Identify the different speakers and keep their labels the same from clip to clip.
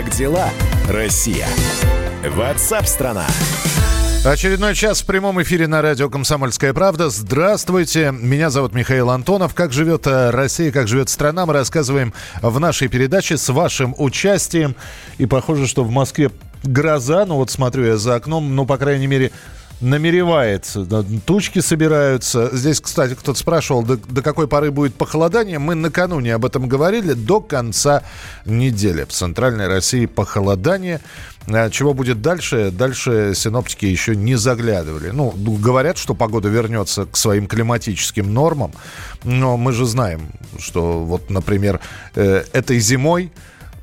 Speaker 1: Как дела, Россия? Ватсап-страна!
Speaker 2: Очередной час в прямом эфире на радио «Комсомольская правда». Здравствуйте, меня зовут Михаил Антонов. Как живет э, Россия, как живет страна, мы рассказываем в нашей передаче с вашим участием. И похоже, что в Москве гроза, ну вот смотрю я за окном, ну, по крайней мере, намеревается. Тучки собираются. Здесь, кстати, кто-то спрашивал, до, до какой поры будет похолодание. Мы накануне об этом говорили. До конца недели. В Центральной России похолодание. А чего будет дальше? Дальше синоптики еще не заглядывали. Ну, говорят, что погода вернется к своим климатическим нормам. Но мы же знаем, что вот, например, э, этой зимой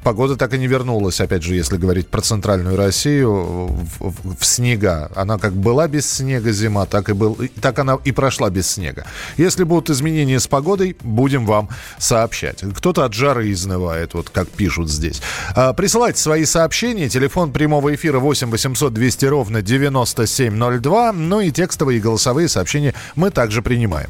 Speaker 2: Погода так и не вернулась, опять же, если говорить про центральную Россию, в, в, в снега. Она как была без снега зима, так и, был, так она и прошла без снега. Если будут изменения с погодой, будем вам сообщать. Кто-то от жары изнывает, вот как пишут здесь. А, присылайте свои сообщения. Телефон прямого эфира 8 800 200 ровно 9702. Ну и текстовые и голосовые сообщения мы также принимаем.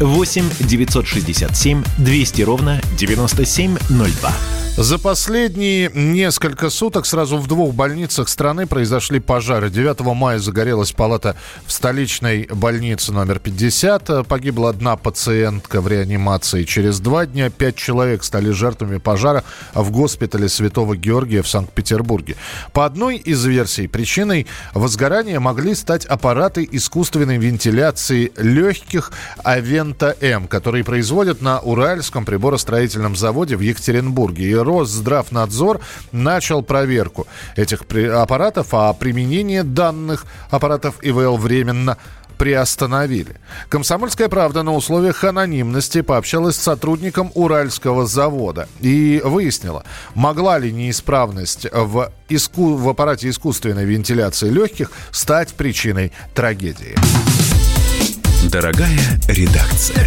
Speaker 1: 967 200 ровно 9702.
Speaker 2: За последние несколько суток сразу в двух больницах страны произошли пожары. 9 мая загорелась палата в столичной больнице номер 50. Погибла одна пациентка в реанимации. Через два дня пять человек стали жертвами пожара в госпитале Святого Георгия в Санкт-Петербурге. По одной из версий, причиной возгорания могли стать аппараты искусственной вентиляции легких Авента М, которые производят на Уральском приборостроительном заводе в Екатеринбурге. И Росздравнадзор начал проверку этих аппаратов, а применение данных аппаратов ИВЛ временно приостановили. «Комсомольская правда» на условиях анонимности пообщалась с сотрудником Уральского завода и выяснила, могла ли неисправность в, иску... в аппарате искусственной вентиляции легких стать причиной трагедии.
Speaker 1: Дорогая редакция.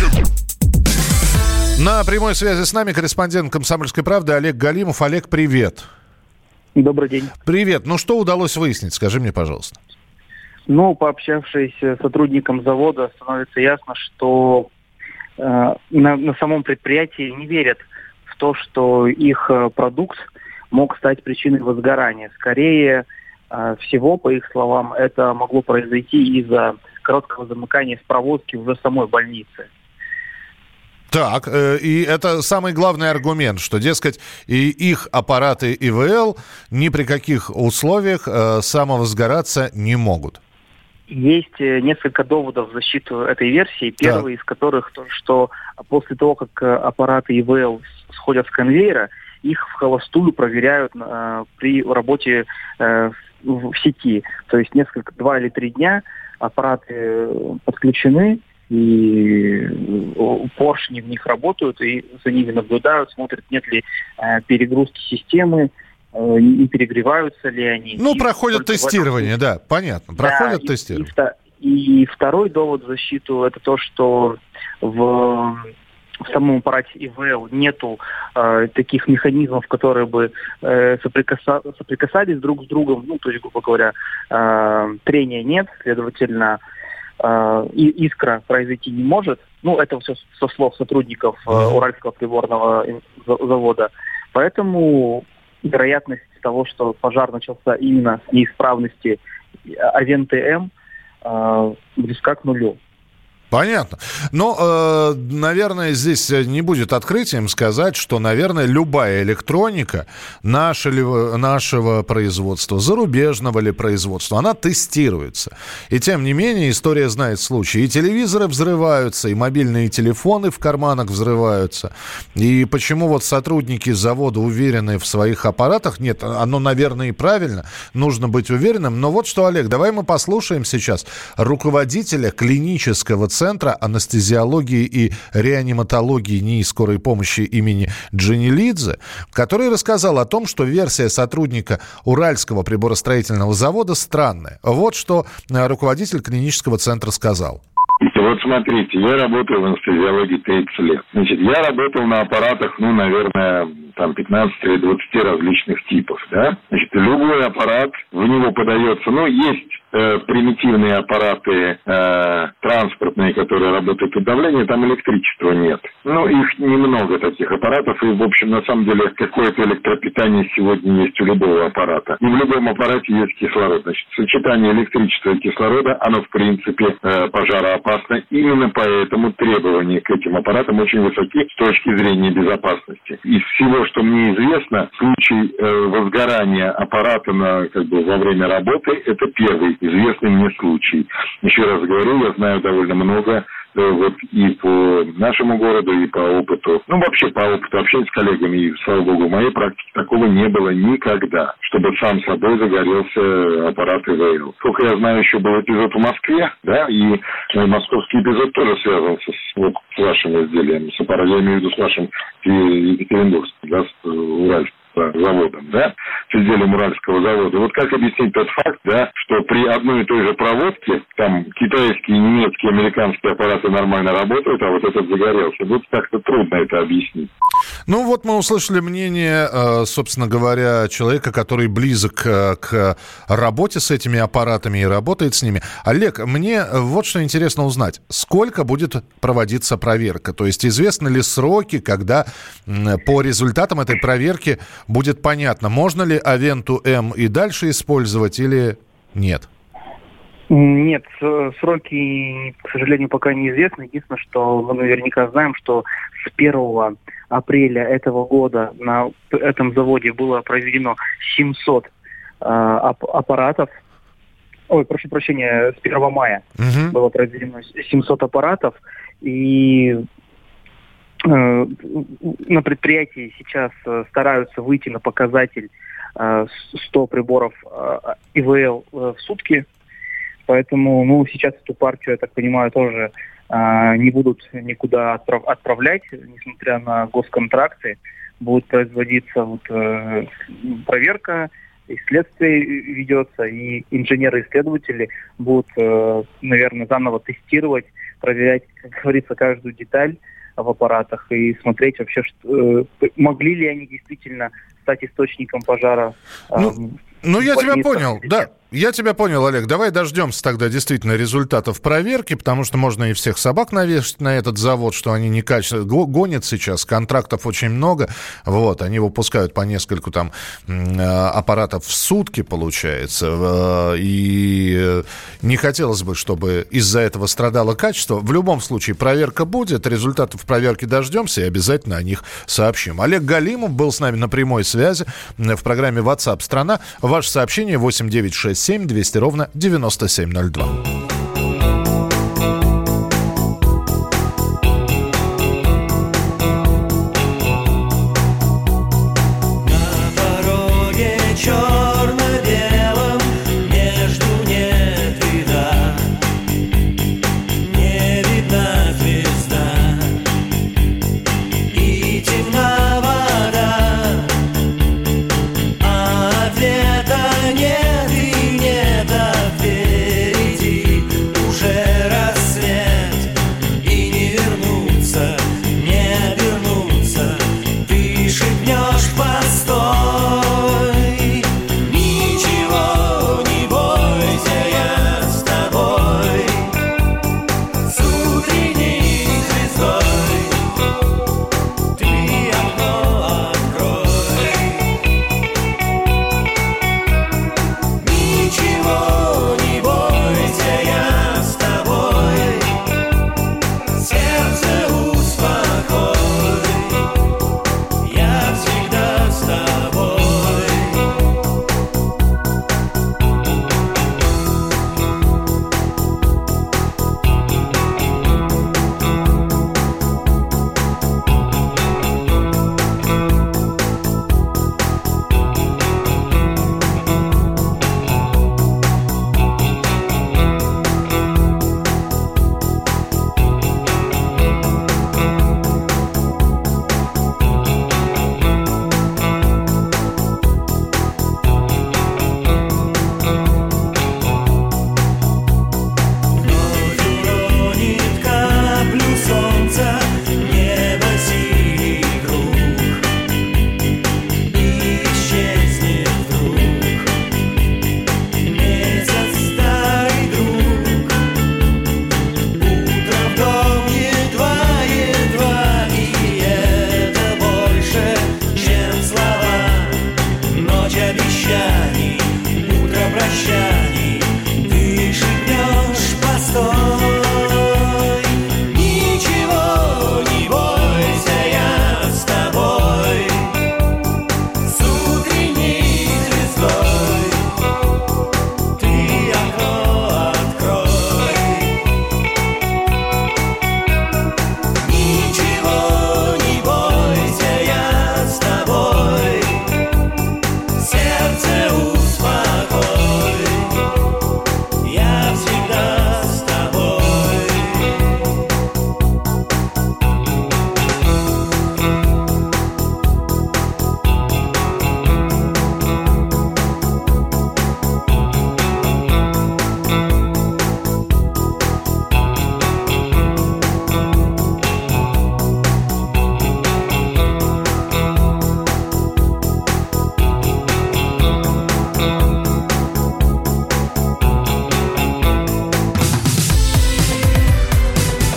Speaker 2: На прямой связи с нами корреспондент «Комсомольской правды» Олег Галимов. Олег, привет.
Speaker 3: Добрый день.
Speaker 2: Привет. Ну, что удалось выяснить? Скажи мне, пожалуйста.
Speaker 3: Ну, пообщавшись с сотрудником завода, становится ясно, что э, на, на самом предприятии не верят в то, что их э, продукт мог стать причиной возгорания. Скорее э, всего, по их словам, это могло произойти из-за короткого замыкания с проводки уже самой больницы.
Speaker 2: Так, э, и это самый главный аргумент, что, дескать, и их аппараты ИВЛ ни при каких условиях э, самовозгораться не могут.
Speaker 3: Есть э, несколько доводов в защиту этой версии. Первый да. из которых то, что после того, как аппараты ИВЛ сходят с конвейера, их в холостую проверяют э, при работе э, в, в сети. То есть несколько, два или три дня аппараты э, подключены, и э, поршни в них работают, и за ними наблюдают, смотрят, нет ли э, перегрузки системы, э, не перегреваются ли они.
Speaker 2: Ну, и проходят тестирование, этом... да, понятно, проходят да, тестирование.
Speaker 3: И, и, и второй довод в защиту это то, что в в самом аппарате ИВЛ нету э, таких механизмов, которые бы э, соприкаса, соприкасались друг с другом, ну, то есть, грубо говоря, э, трения нет, следовательно, э, искра произойти не может. Ну, это все со слов сотрудников э, Уральского приборного завода. Поэтому вероятность того, что пожар начался именно с неисправности Авенты М, э, близка к нулю.
Speaker 2: Понятно. Но, э, наверное, здесь не будет открытием сказать, что, наверное, любая электроника нашего, нашего производства, зарубежного ли производства, она тестируется. И тем не менее, история знает случаи. И телевизоры взрываются, и мобильные телефоны в карманах взрываются. И почему вот сотрудники завода уверены в своих аппаратах? Нет, оно, наверное, и правильно. Нужно быть уверенным. Но вот что, Олег, давай мы послушаем сейчас руководителя клинического Центра анестезиологии и реаниматологии НИИ скорой помощи имени Джанилидзе, который рассказал о том, что версия сотрудника Уральского приборостроительного завода странная. Вот что э, руководитель клинического центра сказал.
Speaker 4: И вот смотрите, я работаю в анестезиологии 30 лет. Значит, я работал на аппаратах, ну, наверное, там 15 или 20 различных типов, да. Значит, любой аппарат, в него подается, ну, есть э, примитивные аппараты э, транспортные, которые работают под давлением, там электричества нет. Ну, их немного таких аппаратов, и, в общем, на самом деле, какое-то электропитание сегодня есть у любого аппарата. И в любом аппарате есть кислород. Значит, сочетание электричества и кислорода, оно, в принципе, э, пожароопасно. Именно поэтому требования к этим аппаратам очень высоки с точки зрения безопасности. Из всего, что мне известно, случай э, возгорания аппарата на, как бы, во время работы – это первый известный мне случай. Еще раз говорю, я знаю довольно много вот и по нашему городу, и по опыту, ну, вообще по опыту общения с коллегами, и, слава богу, в моей практике такого не было никогда, чтобы сам собой загорелся аппарат ИВЛ. Сколько я знаю, еще был эпизод в Москве, да, и э, московский эпизод тоже связан с, вот, с вашим изделием, с аппаратом, я имею в виду с вашим Екатеринбургским, да, с Уральским заводом, да, с изделием Уральского завода. Вот как объяснить тот факт, да, что при одной и той же проводке, там, китайские, немецкие, американские аппараты нормально работают, а вот этот загорелся. Вот как-то трудно это объяснить.
Speaker 2: Ну вот мы услышали мнение, э, собственно говоря, человека, который близок э, к работе с этими аппаратами и работает с ними. Олег, мне вот что интересно узнать. Сколько будет проводиться проверка? То есть известны ли сроки, когда по результатам этой проверки будет понятно, можно ли Авенту М и дальше использовать или нет?
Speaker 3: Нет, сроки, к сожалению, пока неизвестны. Единственное, что мы наверняка знаем, что с 1 апреля этого года на этом заводе было проведено 700 э, ап- аппаратов. Ой, прошу прощения, с 1 мая угу. было проведено 700 аппаратов. И на предприятии сейчас э, стараются выйти на показатель 100 э, приборов ИВЛ в сутки. Поэтому ну, сейчас эту партию, я так понимаю, тоже не будут никуда отправлять, несмотря на госконтракты. Будет производиться вот, проверка, и следствие ведется, и инженеры-исследователи будут, наверное, заново тестировать, проверять, как говорится, каждую деталь в аппаратах и смотреть вообще, что, э, могли ли они действительно стать источником пожара.
Speaker 2: Ну, ну я тебя понял, да. Я тебя понял, Олег. Давай дождемся тогда действительно результатов проверки, потому что можно и всех собак навешать на этот завод, что они не качественно гонят сейчас. Контрактов очень много. Вот, они выпускают по нескольку там э, аппаратов в сутки, получается. Э, и не хотелось бы, чтобы из-за этого страдало качество. В любом случае, проверка будет. Результатов проверки дождемся и обязательно о них сообщим. Олег Галимов был с нами на прямой связи в программе WhatsApp страна. Ваше сообщение 8967 7 200 ровно 9702.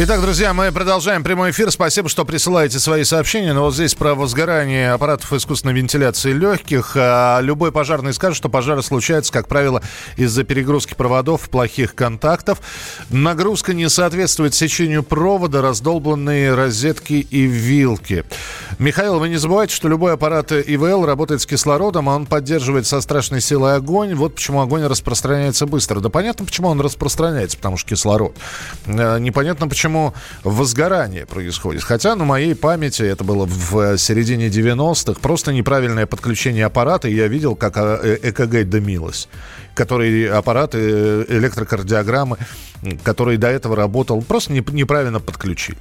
Speaker 2: Итак, друзья, мы продолжаем прямой эфир. Спасибо, что присылаете свои сообщения. Но вот здесь про возгорание аппаратов искусственной вентиляции легких. А любой пожарный скажет, что пожары случаются, как правило, из-за перегрузки проводов, плохих контактов. Нагрузка не соответствует сечению провода, раздолбанные розетки и вилки. Михаил, вы не забывайте, что любой аппарат ИВЛ работает с кислородом, а он поддерживает со страшной силой огонь. Вот почему огонь распространяется быстро. Да понятно, почему он распространяется, потому что кислород. Э, непонятно, почему возгорание происходит. Хотя на моей памяти это было в середине 90-х. Просто неправильное подключение аппарата. И я видел, как э, ЭКГ дымилось. Который аппараты, э, электрокардиограммы, который до этого работал, просто неправильно подключили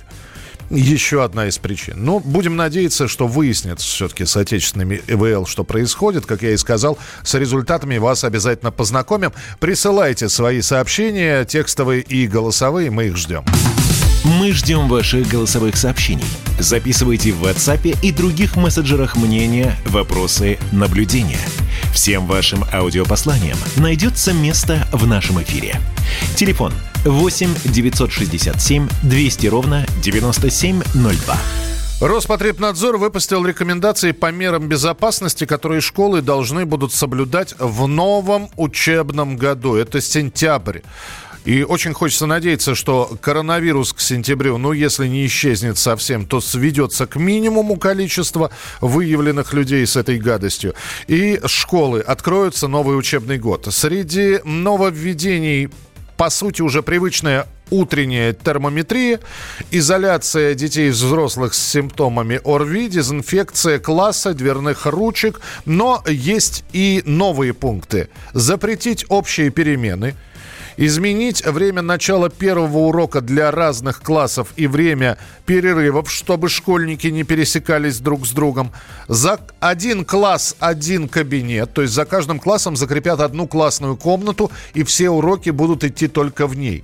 Speaker 2: еще одна из причин. Ну, будем надеяться, что выяснится все-таки с отечественными ЭВЛ, что происходит. Как я и сказал, с результатами вас обязательно познакомим. Присылайте свои сообщения, текстовые и голосовые, мы их ждем.
Speaker 1: Мы ждем ваших голосовых сообщений. Записывайте в WhatsApp и других мессенджерах мнения, вопросы, наблюдения. Всем вашим аудиопосланиям найдется место в нашем эфире. Телефон 8 967 200 ровно 9702.
Speaker 2: Роспотребнадзор выпустил рекомендации по мерам безопасности, которые школы должны будут соблюдать в новом учебном году. Это сентябрь. И очень хочется надеяться, что коронавирус к сентябрю, ну, если не исчезнет совсем, то сведется к минимуму количества выявленных людей с этой гадостью. И школы откроются новый учебный год. Среди нововведений по сути, уже привычная утренняя термометрия, изоляция детей и взрослых с симптомами ОРВИ, дезинфекция класса, дверных ручек. Но есть и новые пункты. Запретить общие перемены – Изменить время начала первого урока для разных классов и время перерывов, чтобы школьники не пересекались друг с другом. За один класс один кабинет, то есть за каждым классом закрепят одну классную комнату, и все уроки будут идти только в ней.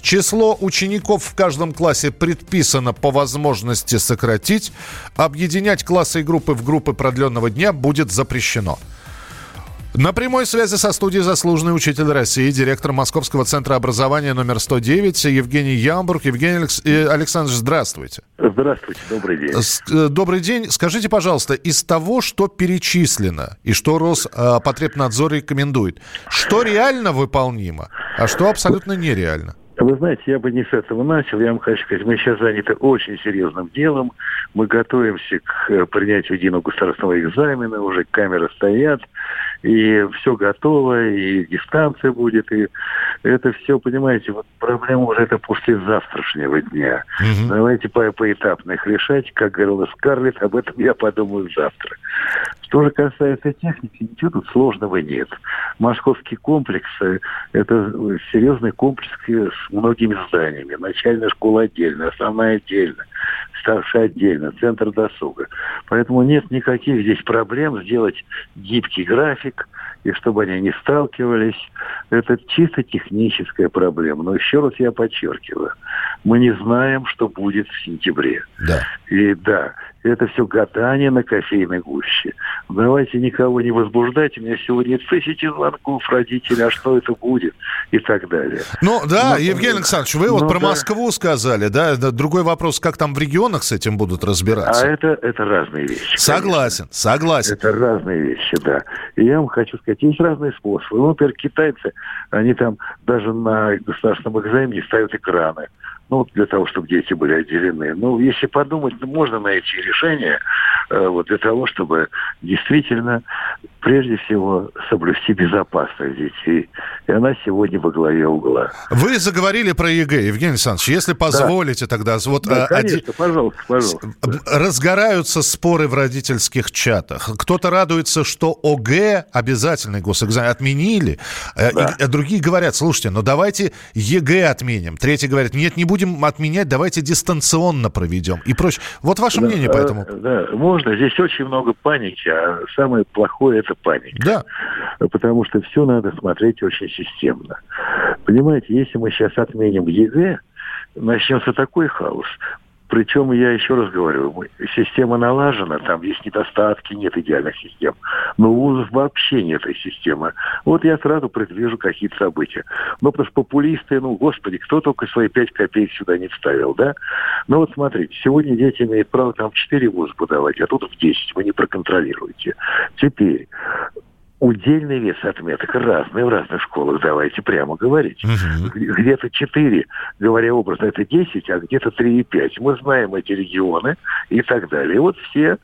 Speaker 2: Число учеников в каждом классе предписано по возможности сократить. Объединять классы и группы в группы продленного дня будет запрещено. На прямой связи со студией заслуженный учитель России, директор Московского центра образования номер 109 Евгений Ямбург. Евгений. Э, Александрович, здравствуйте.
Speaker 5: Здравствуйте, добрый день.
Speaker 2: Э, добрый день. Скажите, пожалуйста, из того, что перечислено и что Роспотребнадзор рекомендует, что реально выполнимо, а что абсолютно нереально?
Speaker 5: Вы знаете, я бы не с этого начал. Я вам хочу сказать, мы сейчас заняты очень серьезным делом. Мы готовимся к э, принятию единого государственного экзамена. Уже камеры стоят и все готово, и дистанция будет, и это все, понимаете, вот проблема уже это после завтрашнего дня. Угу. Давайте по поэтапно их решать, как говорила Скарлетт, об этом я подумаю завтра. Что же касается техники, ничего тут сложного нет. Московский комплекс – это серьезный комплекс с многими зданиями. Начальная школа отдельно, основная отдельно старший отдельно, центр досуга. Поэтому нет никаких здесь проблем сделать гибкий график, и чтобы они не сталкивались. Это чисто техническая проблема. Но еще раз я подчеркиваю, мы не знаем, что будет в сентябре.
Speaker 2: Да.
Speaker 5: И да, это все гадание на кофейной гуще. Давайте никого не возбуждать. У меня сегодня тысячи звонков родителей, а что это будет и так далее.
Speaker 2: Ну да, Но, Евгений Александрович, вы вот ну, про да. Москву сказали, да? Другой вопрос, как там в регионах с этим будут разбираться?
Speaker 5: А это, это разные вещи.
Speaker 2: Согласен, конечно. согласен.
Speaker 5: Это разные вещи, да. И я вам хочу сказать, есть разные способы. Ну, например, китайцы, они там даже на государственном экзамене ставят экраны ну, для того, чтобы дети были отделены. Ну, если подумать, ну, можно найти решение э, вот для того, чтобы действительно, прежде всего, соблюсти безопасность детей. И она сегодня во главе угла.
Speaker 2: Вы заговорили про ЕГЭ, Евгений Александрович. Если позволите да. тогда... Вот,
Speaker 5: да, а, конечно, один... пожалуйста, пожалуйста.
Speaker 2: Разгораются споры в родительских чатах. Кто-то радуется, что ОГЭ, обязательный госэкзамен, отменили. Э, да. И, другие говорят, слушайте, ну давайте ЕГЭ отменим. Третий говорит, нет, не будем отменять, давайте дистанционно проведем. И прочее. Вот ваше да, мнение по этому.
Speaker 5: Да, можно. Здесь очень много паники, а самое плохое это паника.
Speaker 2: Да.
Speaker 5: Потому что все надо смотреть очень системно. Понимаете, если мы сейчас отменим ЕГЭ, начнется такой хаос. Причем, я еще раз говорю, система налажена, там есть недостатки, нет идеальных систем. Но у вузов вообще нет этой системы. Вот я сразу предвижу какие-то события. Ну, потому что популисты, ну, господи, кто только свои пять копеек сюда не вставил, да? Ну, вот смотрите, сегодня дети имеют право там в 4 вуза подавать, а тут в 10 вы не проконтролируете. Теперь, удельный вес отметок разный в разных школах, давайте прямо говорить. Угу. Где-то 4, говоря образно, это 10, а где-то 3,5. Мы знаем эти регионы и так далее. И вот все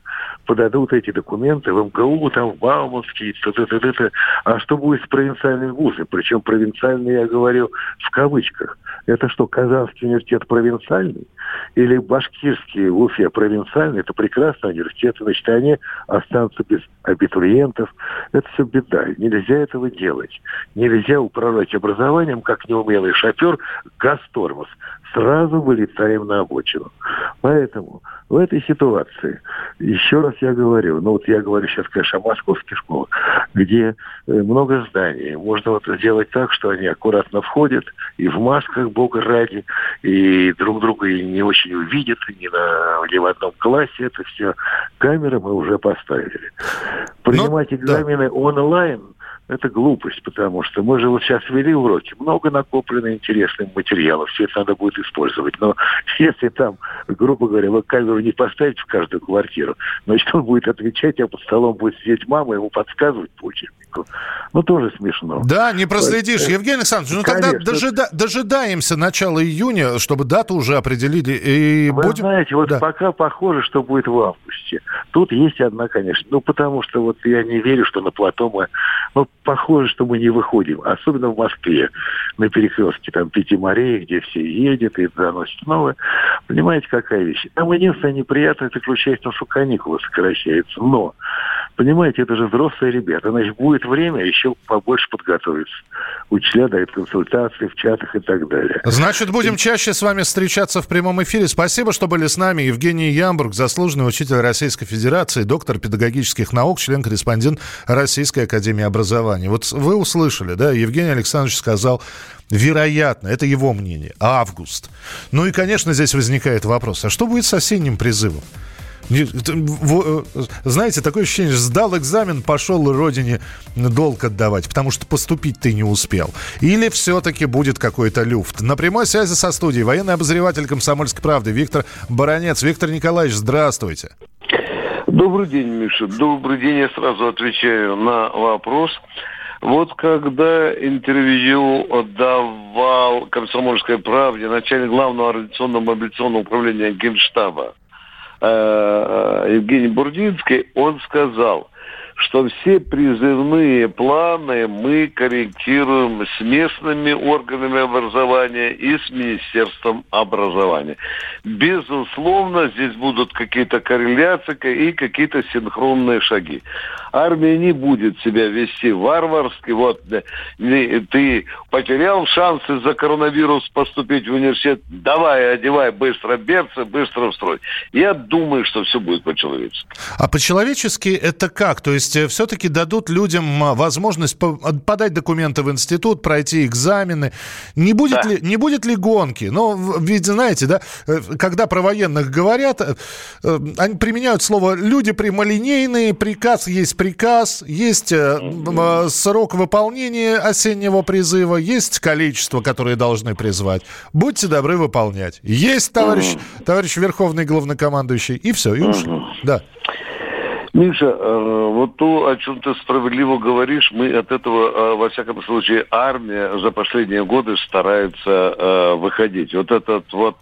Speaker 5: подадут эти документы в МГУ, там, в Бауманский, т -т -т -т -т. а что будет с провинциальными вузами? Причем провинциальные, я говорю, в кавычках. Это что, Казанский университет провинциальный? Или Башкирский в Уфе провинциальный? Это прекрасный университет, значит, они останутся без абитуриентов. Это все беда. Нельзя этого делать. Нельзя управлять образованием, как неумелый шофер, газ-тормоз. Сразу вылетаем на обочину. Поэтому в этой ситуации, еще раз я говорю, ну вот я говорю сейчас, конечно, о московских школах, где э, много зданий. Можно вот сделать так, что они аккуратно входят и в масках, бога ради, и друг друга и не очень увидят, ни, на, ни в одном классе. Это все камеры мы уже поставили. Принимать ну, экзамены да. онлайн это глупость, потому что мы же вот сейчас вели уроки, много накоплено интересных материалов, все это надо будет использовать. Но если там, грубо говоря, вы камеру не поставите в каждую квартиру, значит, он будет отвечать, а под столом будет сидеть мама, ему подсказывать по учебнику. Ну, тоже смешно.
Speaker 2: Да, не проследишь. Евгений Александрович, ну Конечно. тогда дожида- дожидаемся начала июня, чтобы дату уже определили. И
Speaker 5: Вы
Speaker 2: будем...
Speaker 5: знаете, вот да. пока похоже, что будет в августе. Тут есть одна, конечно, ну, потому что вот я не верю, что на плато мы... Ну, похоже, что мы не выходим. Особенно в Москве, на перекрестке, там, Пяти морей, где все едет и заносят новое. Понимаете, какая вещь? Там единственное неприятное заключается что каникулы сокращаются. Но, понимаете, это же взрослые ребята. Значит, будет время еще побольше подготовиться. Учителя дают консультации в чатах и так далее.
Speaker 2: Значит, будем чаще с вами встречаться в прямом эфире. Спасибо, что были с нами. Евгений Ямбург, заслуженный учитель Российской Федерации, доктор педагогических наук, член-корреспондент Российской Академии Образования. Вот вы услышали, да, Евгений Александрович сказал, вероятно, это его мнение, август. Ну и, конечно, здесь возникает вопрос, а что будет с осенним призывом? Э, знаете, такое ощущение, сдал экзамен, пошел родине долг отдавать, потому что поступить ты не успел. Или все-таки будет какой-то люфт. На прямой связи со студией военный обозреватель «Комсомольской правды» Виктор Баранец. Виктор Николаевич, здравствуйте.
Speaker 6: Добрый день, Миша. Добрый день. Я сразу отвечаю на вопрос. Вот когда интервью давал «Комсомольской правде» начальник главного организационного мобилизационного управления Генштаба Евгений Бурдинский, он сказал, что все призывные планы мы корректируем с местными органами образования и с Министерством образования. Безусловно, здесь будут какие-то корреляции и какие-то синхронные шаги. Армия не будет себя вести варварски. Вот э, ты потерял шанс из-за коронавируса поступить в университет, давай, одевай быстро берцы, быстро в. Я думаю, что все будет по-человечески.
Speaker 2: А по-человечески это как? То есть есть э, все-таки дадут людям возможность подать документы в институт, пройти экзамены. Не будет, да. ли, не будет ли гонки? Ну, ведь знаете, да, э, когда про военных говорят, э, они применяют слово «люди прямолинейные», приказ есть приказ, есть срок выполнения осеннего призыва, есть количество, которое должны призвать. Будьте добры выполнять. Есть, товарищ, товарищ Верховный Главнокомандующий, и все, и ушли. Да.
Speaker 6: Миша, э, вот то, о чем ты справедливо говоришь, мы от этого, э, во всяком случае, армия за последние годы старается э, выходить. Вот этот вот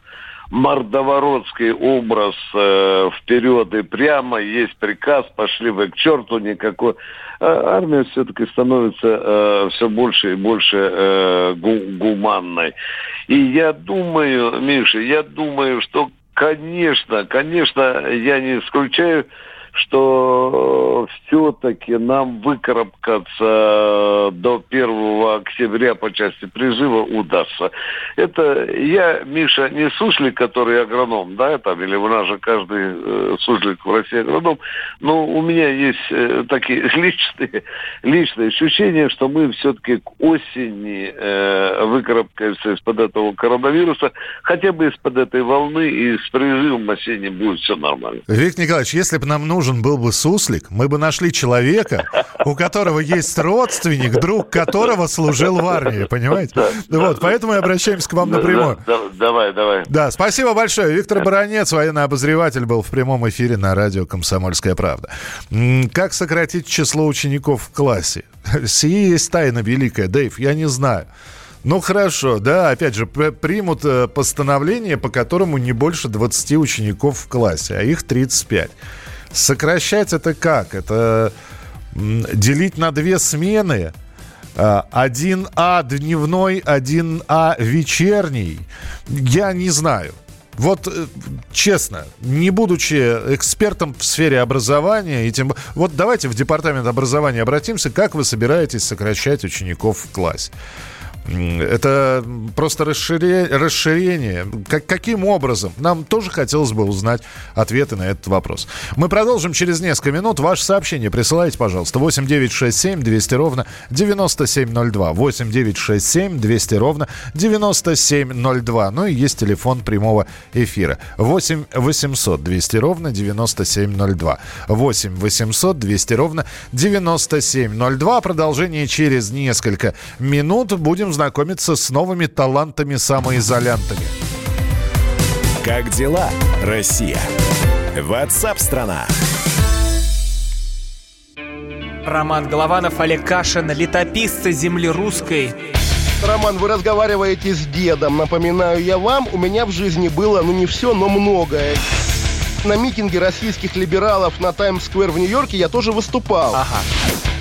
Speaker 6: мордоворотский образ э, вперед и прямо, есть приказ, пошли вы к черту, никакой. А армия все-таки становится э, все больше и больше э, гу- гуманной. И я думаю, Миша, я думаю, что, конечно, конечно, я не исключаю, что все-таки нам выкарабкаться до 1 октября по части призыва удастся. Это я, Миша, не суслик, который агроном, да, там, или у нас же каждый э, суслик в России агроном, но у меня есть э, такие личные, личные ощущения, что мы все-таки к осени э, выкарабкаемся из-под этого коронавируса, хотя бы из-под этой волны, и с призывом осенним будет все нормально.
Speaker 2: Виктор Николаевич, если бы нам нужно нужен был бы суслик, мы бы нашли человека, у которого есть родственник, друг которого служил в армии, понимаете? Вот, поэтому и обращаемся к вам напрямую.
Speaker 6: Давай, давай.
Speaker 2: Да, спасибо большое. Виктор Баранец, военный обозреватель, был в прямом эфире на радио «Комсомольская правда». Как сократить число учеников в классе? Сие есть тайна великая, Дэйв, я не знаю. Ну хорошо, да, опять же, примут э, постановление, по которому не больше 20 учеников в классе, а их 35. Сокращать это как? Это делить на две смены. 1А а дневной, 1А а вечерний. Я не знаю. Вот э, честно, не будучи экспертом в сфере образования, и тем, вот давайте в департамент образования обратимся, как вы собираетесь сокращать учеников в классе? Это просто расширение. расширение. Как, каким образом? Нам тоже хотелось бы узнать ответы на этот вопрос. Мы продолжим через несколько минут. Ваше сообщение присылайте, пожалуйста. 8 9 6 7 200 ровно 9702. 8 9 6 7 200 ровно 9702. Ну и есть телефон прямого эфира. 8 800 200 ровно 9702. 8 800 200 ровно 9702. Продолжение через несколько минут. Будем знакомиться с новыми талантами-самоизолянтами.
Speaker 1: Как дела, Россия? Ватсап-страна!
Speaker 7: Роман Голованов, Олег Кашин, летописцы земли русской.
Speaker 8: Роман, вы разговариваете с дедом. Напоминаю я вам, у меня в жизни было, ну не все, но многое. На митинге российских либералов на Таймс-сквер в Нью-Йорке я тоже выступал. Ага.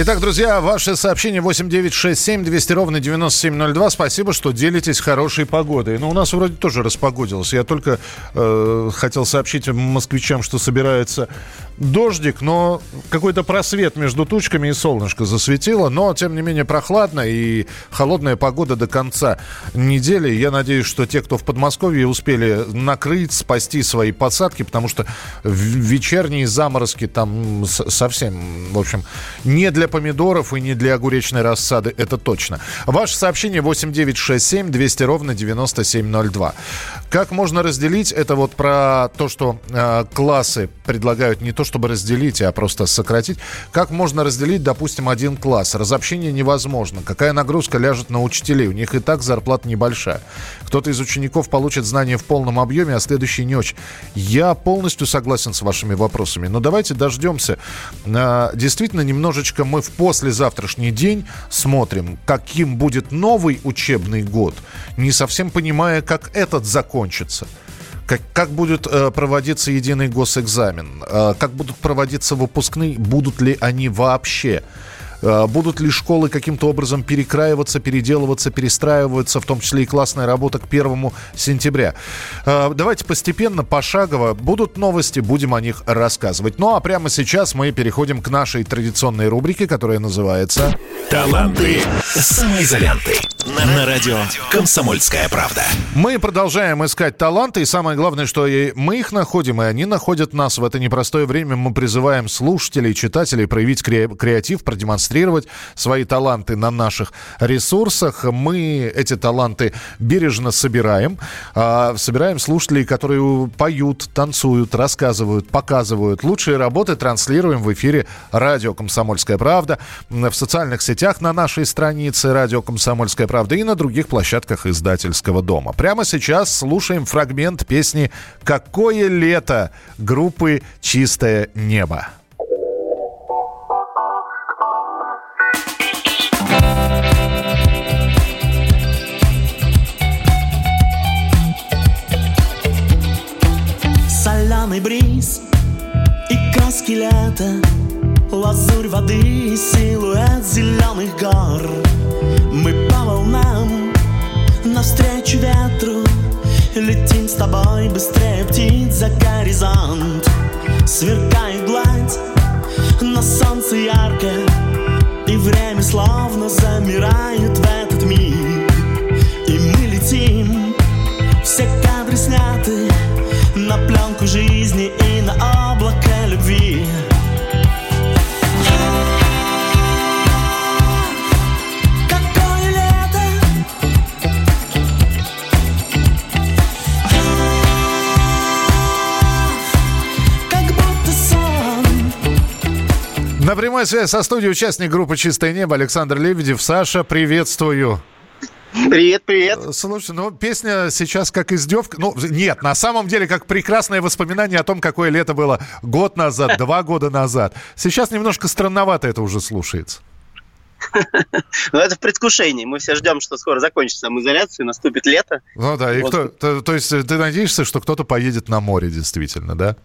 Speaker 2: Итак, друзья, ваше сообщение 8967 200 ровно 9702. Спасибо, что делитесь хорошей погодой. Ну, у нас вроде тоже распогодилось. Я только э, хотел сообщить москвичам, что собирается дождик, но какой-то просвет между тучками и солнышко засветило. Но, тем не менее, прохладно и холодная погода до конца недели. Я надеюсь, что те, кто в Подмосковье, успели накрыть, спасти свои посадки, потому что вечерние заморозки там совсем, в общем, не для помидоров и не для огуречной рассады, это точно. Ваше сообщение 8967 200 ровно 9702. Как можно разделить? Это вот про то, что э, классы предлагают не то, чтобы разделить, а просто сократить. Как можно разделить, допустим, один класс? Разобщение невозможно. Какая нагрузка ляжет на учителей? У них и так зарплата небольшая. Кто-то из учеников получит знания в полном объеме, а следующий не очень. Я полностью согласен с вашими вопросами. Но давайте дождемся. Э, действительно, немножечко мы в послезавтрашний день смотрим, каким будет новый учебный год, не совсем понимая, как этот закон закончится. Как, как будет э, проводиться единый госэкзамен? Э, как будут проводиться выпускные? Будут ли они вообще? Э, будут ли школы каким-то образом перекраиваться, переделываться, перестраиваться, в том числе и классная работа к первому сентября. Э, давайте постепенно, пошагово. Будут новости, будем о них рассказывать. Ну а прямо сейчас мы переходим к нашей традиционной рубрике, которая называется
Speaker 1: «Таланты самоизолянты» на радио «Комсомольская правда».
Speaker 2: Мы продолжаем искать таланты, и самое главное, что и мы их находим, и они находят нас. В это непростое время мы призываем слушателей, читателей проявить креатив, продемонстрировать свои таланты на наших ресурсах. Мы эти таланты бережно собираем. А, собираем слушателей, которые поют, танцуют, рассказывают, показывают. Лучшие работы транслируем в эфире радио «Комсомольская правда», в социальных сетях на нашей странице «Радио Комсомольская правда» и на других площадках издательского дома. Прямо сейчас слушаем фрагмент песни «Какое лето» группы «Чистое небо».
Speaker 9: Соленый бриз и краски лета Лазурь воды, силуэт зеленых гор. Мы по волнам навстречу ветру Летим с тобой быстрее птиц за горизонт. Сверкает гладь на солнце ярко И время словно замирает в этот миг На
Speaker 2: прямой связи со студией участник группы «Чистое небо» Александр Лебедев. Саша, приветствую.
Speaker 10: Привет, привет.
Speaker 2: Слушай, ну песня сейчас как издевка. Ну, нет, на самом деле как прекрасное воспоминание о том, какое лето было год назад, два года назад. Сейчас немножко странновато это уже слушается.
Speaker 10: Ну, это в предвкушении. Мы все ждем, что скоро закончится самоизоляция, наступит лето.
Speaker 2: Ну да, и кто, то, то есть ты надеешься, что кто-то поедет на море, действительно, да?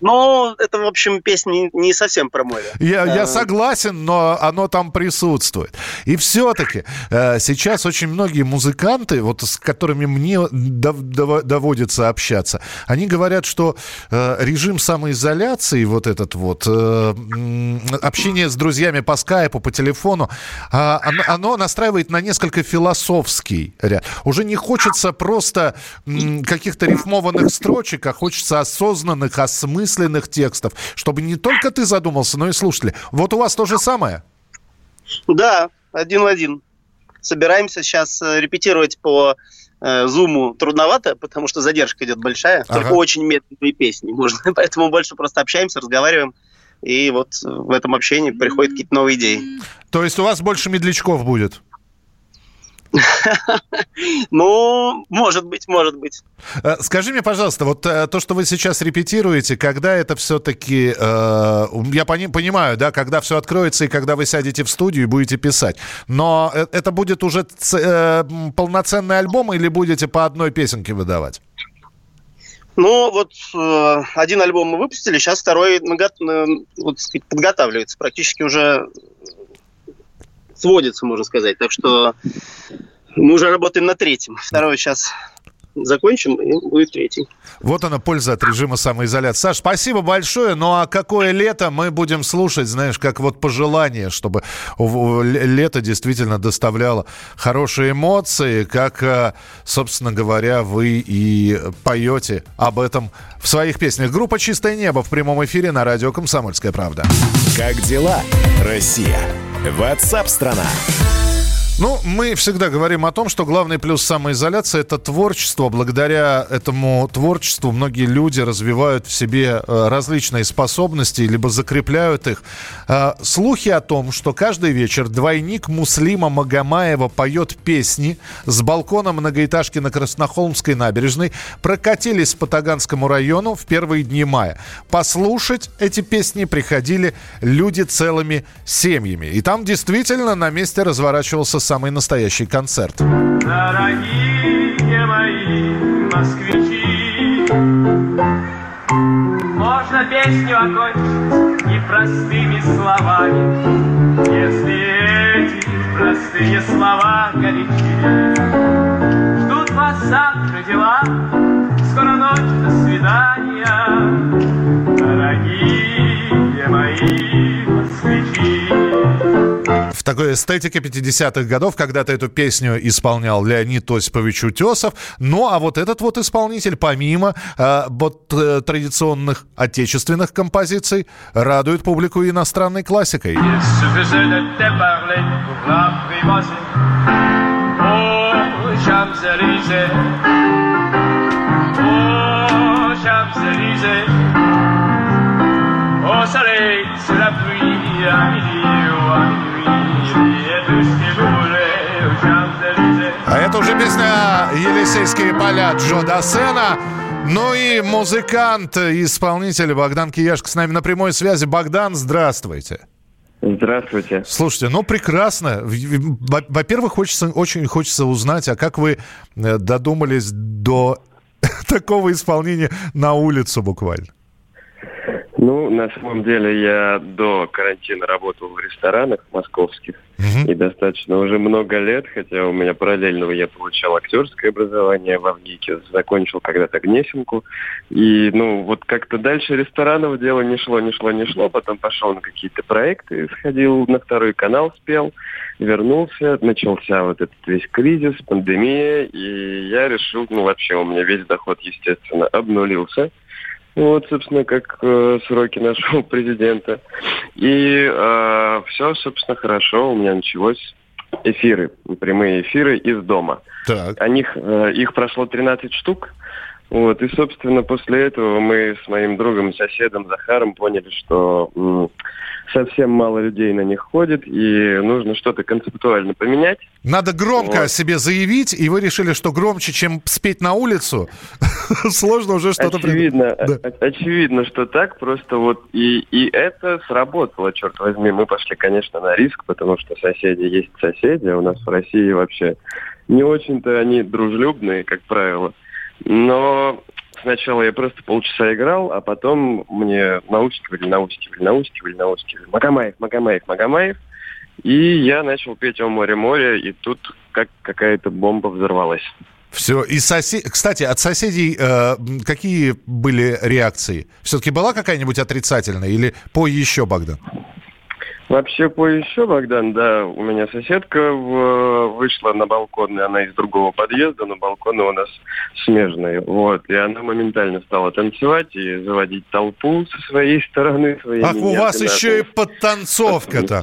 Speaker 10: Ну, это, в общем, песня не совсем про море.
Speaker 2: Я, я э, согласен, но оно там присутствует. И все-таки э, сейчас очень многие музыканты, вот с которыми мне доводится общаться, они говорят, что э, режим самоизоляции, вот этот вот, общение с друзьями по скайпу, по телефону, а, оно, настраивает на несколько философский ряд. Уже не хочется просто каких-то рифмованных строчек, а хочется осознанных, осмысленных осмысленных текстов, чтобы не только ты задумался, но и слушатели. Вот у вас то же самое?
Speaker 10: Да, один в один. Собираемся сейчас э, репетировать по э, зуму трудновато, потому что задержка идет большая. Ага. Только очень медленные песни можно. Поэтому больше просто общаемся, разговариваем. И вот в этом общении приходят какие-то новые идеи.
Speaker 2: То есть у вас больше медлячков будет?
Speaker 10: Ну, может быть, может быть.
Speaker 2: Э, скажи мне, пожалуйста, вот э, то, что вы сейчас репетируете, когда это все-таки, э, я понимаю, да, когда все откроется и когда вы сядете в студию и будете писать, но это будет уже полноценный альбом или будете по одной песенке выдавать?
Speaker 10: Ну, вот э, один альбом мы выпустили, сейчас второй вот, подготавливается. Практически уже сводится, можно сказать. Так что мы уже работаем на третьем. Второй сейчас закончим, и будет третий.
Speaker 2: Вот она польза от режима самоизоляции. Саш, спасибо большое. Ну а какое лето мы будем слушать, знаешь, как вот пожелание, чтобы лето действительно доставляло хорошие эмоции, как, э, собственно говоря, вы и поете об этом в своих песнях. Группа «Чистое небо» в прямом эфире на радио «Комсомольская правда».
Speaker 1: Как дела, Россия? Ватсап-страна!
Speaker 2: Ну, мы всегда говорим о том, что главный плюс самоизоляции – это творчество. Благодаря этому творчеству многие люди развивают в себе э, различные способности, либо закрепляют их. Э, слухи о том, что каждый вечер двойник Муслима Магомаева поет песни с балкона многоэтажки на Краснохолмской набережной, прокатились по Таганскому району в первые дни мая. Послушать эти песни приходили люди целыми семьями. И там действительно на месте разворачивался самый настоящий концерт.
Speaker 11: Дорогие мои москвичи, можно песню окончить непростыми словами, если Пустые слова горячие Ждут вас завтра дела
Speaker 2: Эстетике 50-х годов когда-то эту песню исполнял Леонид Осипович Утесов. Ну, а вот этот вот исполнитель, помимо э, вот э, традиционных отечественных композиций, радует публику иностранной классикой.
Speaker 11: Oh, Oh, Au soleil, sous la pluie, à midi ou à minuit
Speaker 2: А это уже песня «Елисейские поля» Джо Дассена. Ну и музыкант, исполнитель Богдан Кияшко с нами на прямой связи. Богдан, здравствуйте.
Speaker 12: Здравствуйте.
Speaker 2: Слушайте, ну прекрасно. Во- Во-первых, хочется, очень хочется узнать, а как вы э, додумались до такого исполнения на улицу буквально?
Speaker 12: Ну, на самом деле, я до карантина работал в ресторанах московских. И достаточно уже много лет, хотя у меня параллельно я получал актерское образование в Авгике, закончил когда-то Гнесинку. И, ну, вот как-то дальше ресторанов дело не шло, не шло, не шло. Потом пошел на какие-то проекты, сходил на второй канал, спел, вернулся, начался вот этот весь кризис, пандемия, и я решил, ну, вообще у меня весь доход, естественно, обнулился. Вот, собственно, как э, сроки нашего президента. И все, собственно, хорошо. У меня началось эфиры, прямые эфиры из дома.
Speaker 2: Так.
Speaker 12: О них, э, их прошло 13 штук. Вот, и, собственно, после этого мы с моим другом, соседом Захаром поняли, что совсем мало людей на них ходит, и нужно что-то концептуально поменять.
Speaker 2: Надо громко
Speaker 12: Вот.
Speaker 2: о себе заявить, и вы решили, что громче, чем спеть на улицу, сложно уже что-то...
Speaker 12: Очевидно, о- очевидно, что так, просто вот и, и это сработало, черт возьми. Мы пошли, конечно, на риск, потому что соседи есть соседи, а у нас в России вообще не очень-то они дружелюбные, как правило. Но сначала я просто полчаса играл, а потом мне наускивали, наускивали, наускивали, наускивали. Магомаев, Магомаев, Магомаев. И я начал петь «О море, море», и тут как какая-то бомба взорвалась.
Speaker 2: Все. И сосед... Кстати, от соседей э, какие были реакции? Все-таки была какая-нибудь отрицательная или по еще, Богдан?
Speaker 12: Вообще по еще, Богдан, да, у меня соседка в- вышла на балкон, и она из другого подъезда, но балконы у нас смежные. Вот, и она моментально стала танцевать и заводить толпу со своей стороны. Своими
Speaker 2: Ах, у вас еще и подтанцовка-то.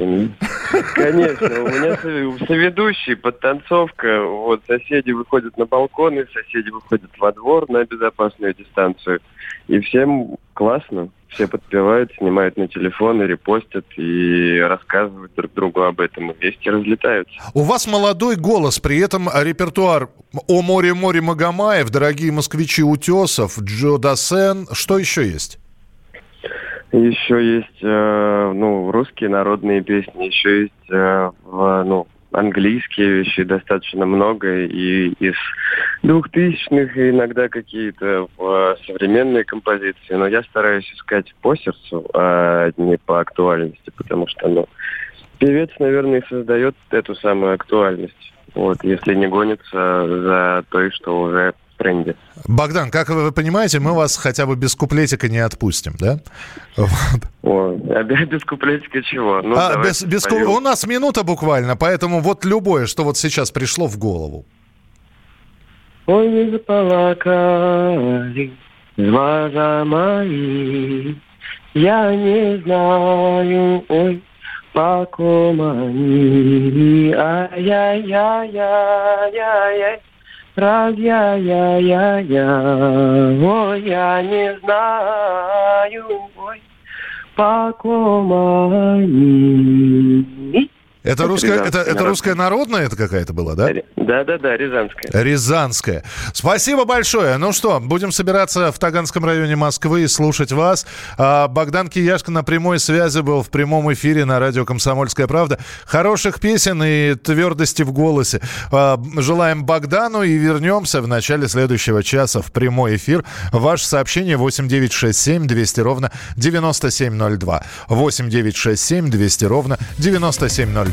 Speaker 12: Конечно, у меня со- соведущий, подтанцовка, вот, соседи выходят на балконы, соседи выходят во двор на безопасную дистанцию, и всем классно, все подпевают, снимают на телефон и репостят, и рассказывают друг другу об этом, и вместе разлетаются.
Speaker 2: У вас молодой голос, при этом репертуар «О море, море Магомаев», «Дорогие москвичи Утесов», «Джо Дассен». Что еще есть?
Speaker 12: Еще есть, э, ну, русские народные песни, еще есть, э, в, ну, английские вещи достаточно много, и из двухтысячных, иногда какие-то в современные композиции, но я стараюсь искать по сердцу, а не по актуальности, потому что, ну, певец, наверное, и создает эту самую актуальность, вот, если не гонится за той, что уже тренде.
Speaker 2: Богдан, как вы понимаете, мы вас хотя бы без куплетика не отпустим, да?
Speaker 12: О, а без куплетика чего? Ну,
Speaker 2: А,
Speaker 12: давайте
Speaker 2: без, без ку-
Speaker 12: споем.
Speaker 2: У нас минута буквально, поэтому вот любое, что вот сейчас пришло в голову.
Speaker 12: Ой, не заплакали глаза мои, я не знаю, ой, по ком они, ай-яй-яй-яй-яй, раз я-я-я-я, ой, я не знаю, ой, по ком они.
Speaker 2: Это, русская, это, это русская народная это какая-то была, да?
Speaker 12: Да-да-да, Рязанская.
Speaker 2: Рязанская. Спасибо большое. Ну что, будем собираться в Таганском районе Москвы и слушать вас. А, Богдан Кияшко на прямой связи был в прямом эфире на радио «Комсомольская правда». Хороших песен и твердости в голосе. А, Желаем Богдану и вернемся в начале следующего часа в прямой эфир. Ваше сообщение 8967 200 ровно 9702. 8967 200 ровно 9702.